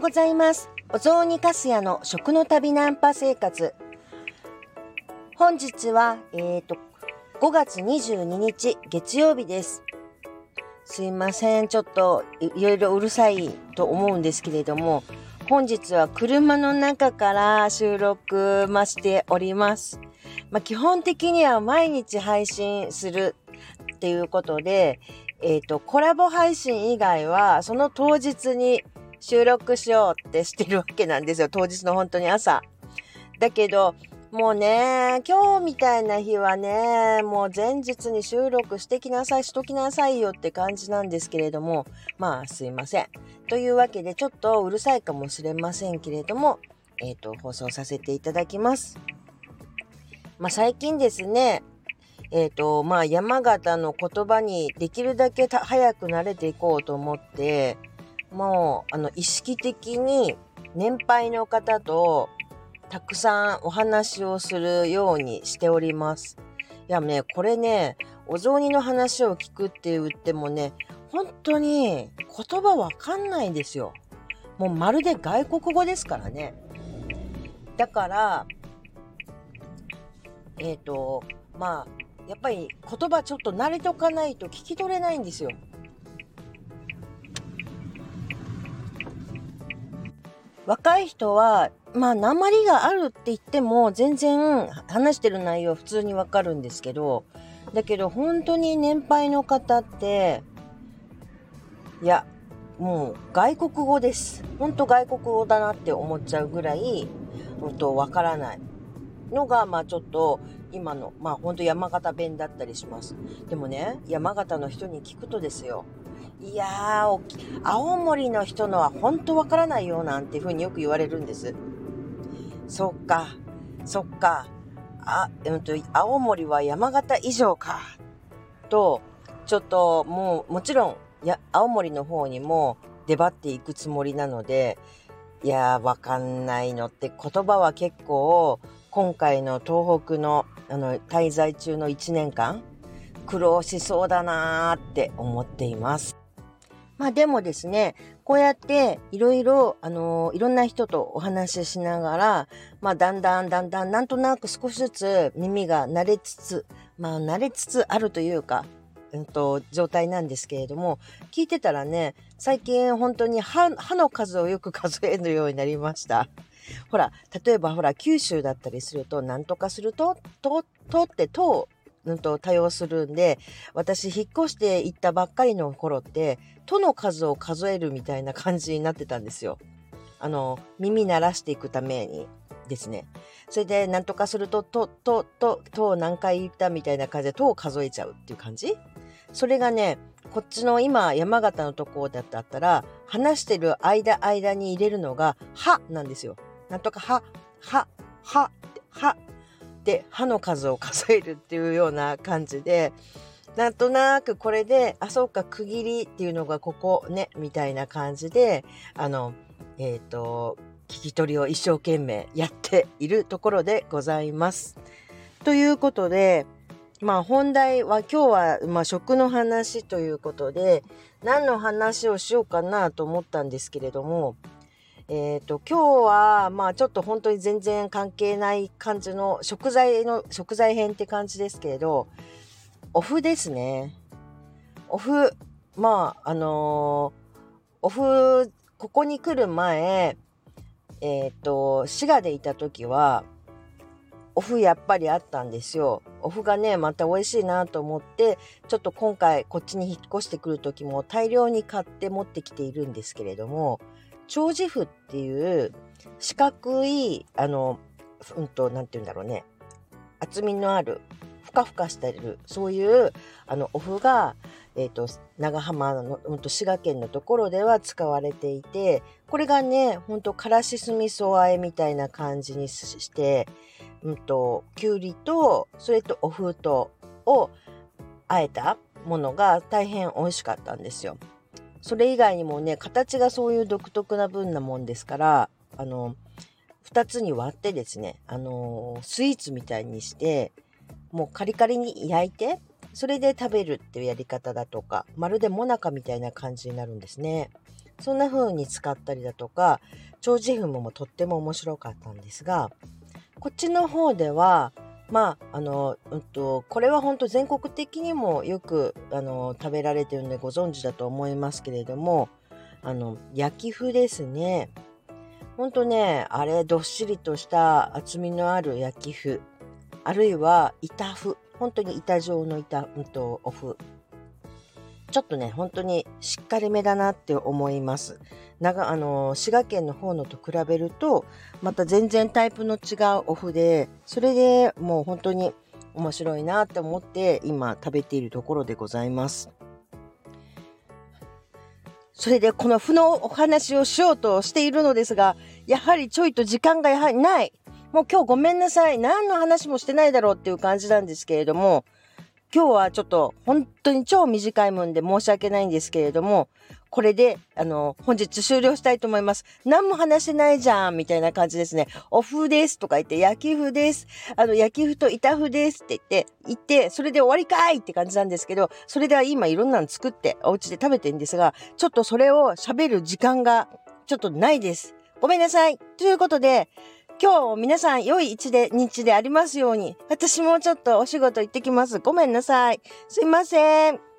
うございます。お雑煮かすやの食の旅ナンパ生活。本日は、えっ、ー、と、5月22日月曜日です。すいません。ちょっといろいろうるさいと思うんですけれども、本日は車の中から収録ましております。まあ、基本的には毎日配信するっていうことで、えっ、ー、と、コラボ配信以外は、その当日に収録しようってしてるわけなんですよ。当日の本当に朝。だけど、もうね、今日みたいな日はね、もう前日に収録してきなさい、しときなさいよって感じなんですけれども、まあすいません。というわけで、ちょっとうるさいかもしれませんけれども、えっ、ー、と、放送させていただきます。まあ最近ですね、えっ、ー、と、まあ山形の言葉にできるだけ早く慣れていこうと思って、もう、あの、意識的に年配の方とたくさんお話をするようにしております。いやね、これね、お雑煮の話を聞くって言ってもね、本当に言葉わかんないんですよ。もうまるで外国語ですからね。だから、えっ、ー、と、まあ、やっぱり言葉ちょっと慣れとかないと聞き取れないんですよ。若い人は、まあ、鉛があるって言っても、全然話してる内容普通にわかるんですけど、だけど本当に年配の方って、いや、もう外国語です。本当外国語だなって思っちゃうぐらい、本当わからないのが、まあちょっと今の、まあ本当山形弁だったりします。でもね、山形の人に聞くとですよ、いやー、青森の人のは本当わからないよなんていうふうによく言われるんです。そっか、そっか、あ、うんと、青森は山形以上か、と、ちょっともう、もちろん、や、青森の方にも出張っていくつもりなので、いやー、わかんないのって言葉は結構、今回の東北の、あの、滞在中の1年間、苦労しそうだなーって思っています。まあでもですね、こうやっていろいろ、あのー、いろんな人とお話ししながら、まあだんだんだんだんなんとなく少しずつ耳が慣れつつ、まあ慣れつつあるというか、うんと、状態なんですけれども、聞いてたらね、最近本当に歯歯の数をよく数えるようになりました。ほら、例えばほら、九州だったりすると、なんとかすると、と、とって、と、うんと、多用するんで、私、引っ越して行ったばっかりの頃って、との数を数えるみたいな感じになってたんですよ。あの、耳鳴らしていくためにですね。それで、なんとかすると、と、と、と、とを何回言ったみたいな感じで、とを数えちゃうっていう感じそれがね、こっちの今、山形のとこだったら、話してる間間に入れるのが、はなんですよ。なんとかは、は、は、はで歯の数を数えるっていうような感じでなんとなくこれであそうか区切りっていうのがここねみたいな感じであのえっ、ー、と聞き取りを一生懸命やっているところでございます。ということでまあ本題は今日は、まあ、食の話ということで何の話をしようかなと思ったんですけれどもえっ、ー、と、今日は、まあちょっと本当に全然関係ない感じの食材の、食材編って感じですけれど、お麩ですね。お麩、まあ、あのー、お麩、ここに来る前、えっ、ー、と、滋賀でいた時は、お麩やっぱりあったんですよ。お麩がね、また美味しいなと思って、ちょっと今回こっちに引っ越してくる時も大量に買って持ってきているんですけれども、長寿麩っていう四角い、あの、うんと、なんて言うんだろうね。厚みのある、ふかふかしてる、そういう、あの、お麩が、えっ、ー、と、長浜の、うんと、滋賀県のところでは使われていて、これがね、ほんと、からし酢味噌あえみたいな感じにして、うんと、きゅうりと、それとお麩と、を、あえたものが大変美味しかったんですよ。それ以外にもね、形がそういう独特な分なもんですから、あの、2つに割ってですね、あの、スイーツみたいにして、もうカリカリに焼いて、それで食べるっていうやり方だとか、まるでモナカみたいな感じになるんですね。そんな風に使ったりだとか、長寿フムもとっても面白かったんですが、こっちの方では、まあ、あの、うんと、これは本当全国的にもよく、あの、食べられてるんでご存知だと思いますけれども、あの、焼き麩ですね。本当ね、あれ、どっしりとした厚みのある焼き麩。あるいは、板麩。本当に板状の板、うんと、お麩。ちょっとね、本当にしっかりめだなって思います。長あの滋賀県の方のと比べるとまた全然タイプの違うお麩でそれでもう本当に面白いなって思って今食べているところでございます。それでこの麩のお話をしようとしているのですがやはりちょいと時間がやはりない。もう今日ごめんなさい。何の話もしてないだろうっていう感じなんですけれども今日はちょっと本当に超短いもんで申し訳ないんですけれども、これで、あの、本日終了したいと思います。何も話してないじゃんみたいな感じですね。お風ですとか言って、焼き風です。あの、焼き風と板風ですって言って、言って、それで終わりかいって感じなんですけど、それでは今いろんなの作ってお家で食べてるんですが、ちょっとそれを喋る時間がちょっとないです。ごめんなさい。ということで、今日皆さん良い一で日でありますように。私もちょっとお仕事行ってきます。ごめんなさい。すいません。